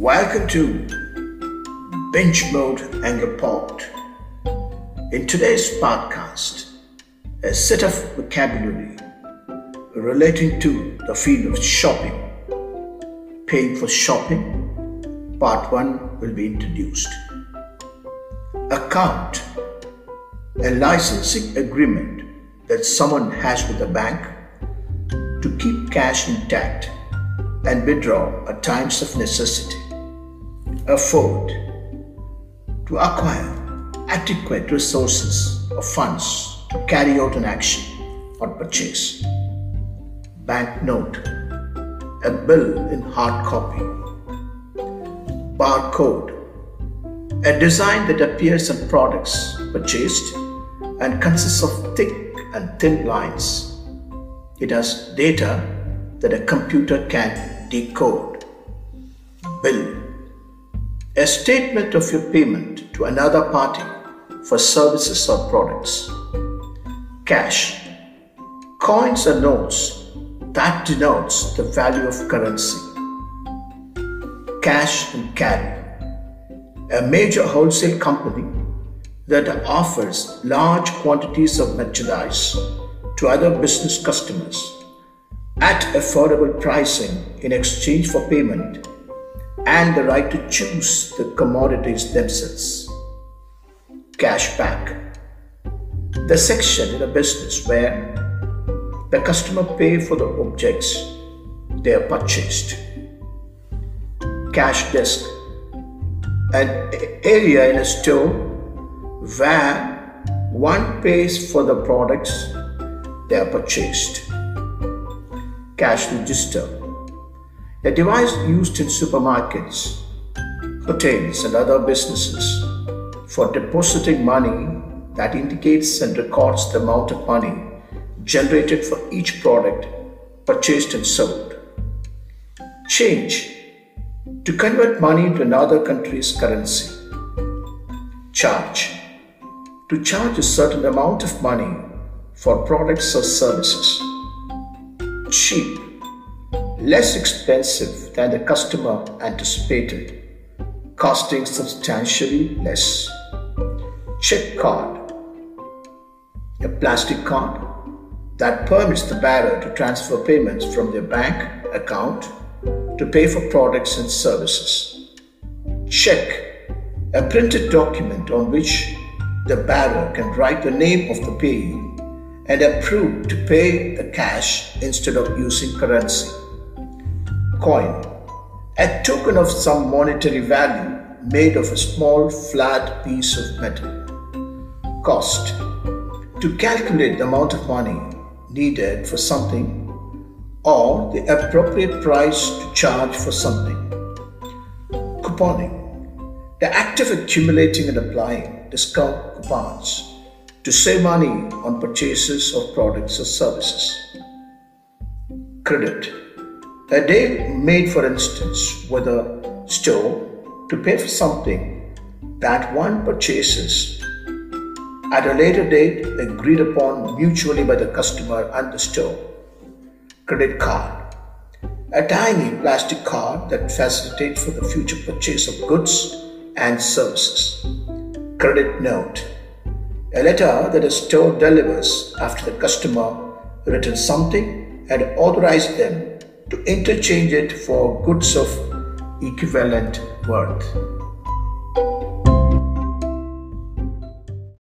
Welcome to Bench Mode Anger Pod. In today's podcast, a set of vocabulary relating to the field of shopping, paying for shopping, part 1 will be introduced. Account, a licensing agreement that someone has with a bank to keep cash intact and withdraw at times of necessity. Afford to acquire adequate resources or funds to carry out an action or purchase. Banknote, a bill in hard copy. Barcode, a design that appears on products purchased and consists of thick and thin lines it has data that a computer can decode. Bill. A statement of your payment to another party for services or products. Cash. Coins or notes that denotes the value of currency. Cash and carry. A major wholesale company that offers large quantities of merchandise to other business customers at affordable pricing in exchange for payment and the right to choose the commodities themselves. Cash Cashback. The section in a business where the customer pay for the objects they are purchased. Cash desk. An area in a store where one pays for the products they are purchased. Cash register, a device used in supermarkets, hotels, and other businesses for depositing money that indicates and records the amount of money generated for each product purchased and sold. Change to convert money into another country's currency. Charge to charge a certain amount of money for products or services. Cheap, less expensive than the customer anticipated, costing substantially less. Check card, a plastic card that permits the bearer to transfer payments from their bank account to pay for products and services. Check, a printed document on which the bearer can write the name of the payee and approve to pay the cash instead of using currency. Coin, a token of some monetary value made of a small flat piece of metal. Cost, to calculate the amount of money needed for something or the appropriate price to charge for something. Couponing, the act of accumulating and applying discount coupons to save money on purchases of products or services. Credit. A deal made, for instance, with a store to pay for something that one purchases at a later date agreed upon mutually by the customer and the store. Credit card. A tiny plastic card that facilitates for the future purchase of goods and services. Credit note a letter that a store delivers after the customer written something and authorized them to interchange it for goods of equivalent worth.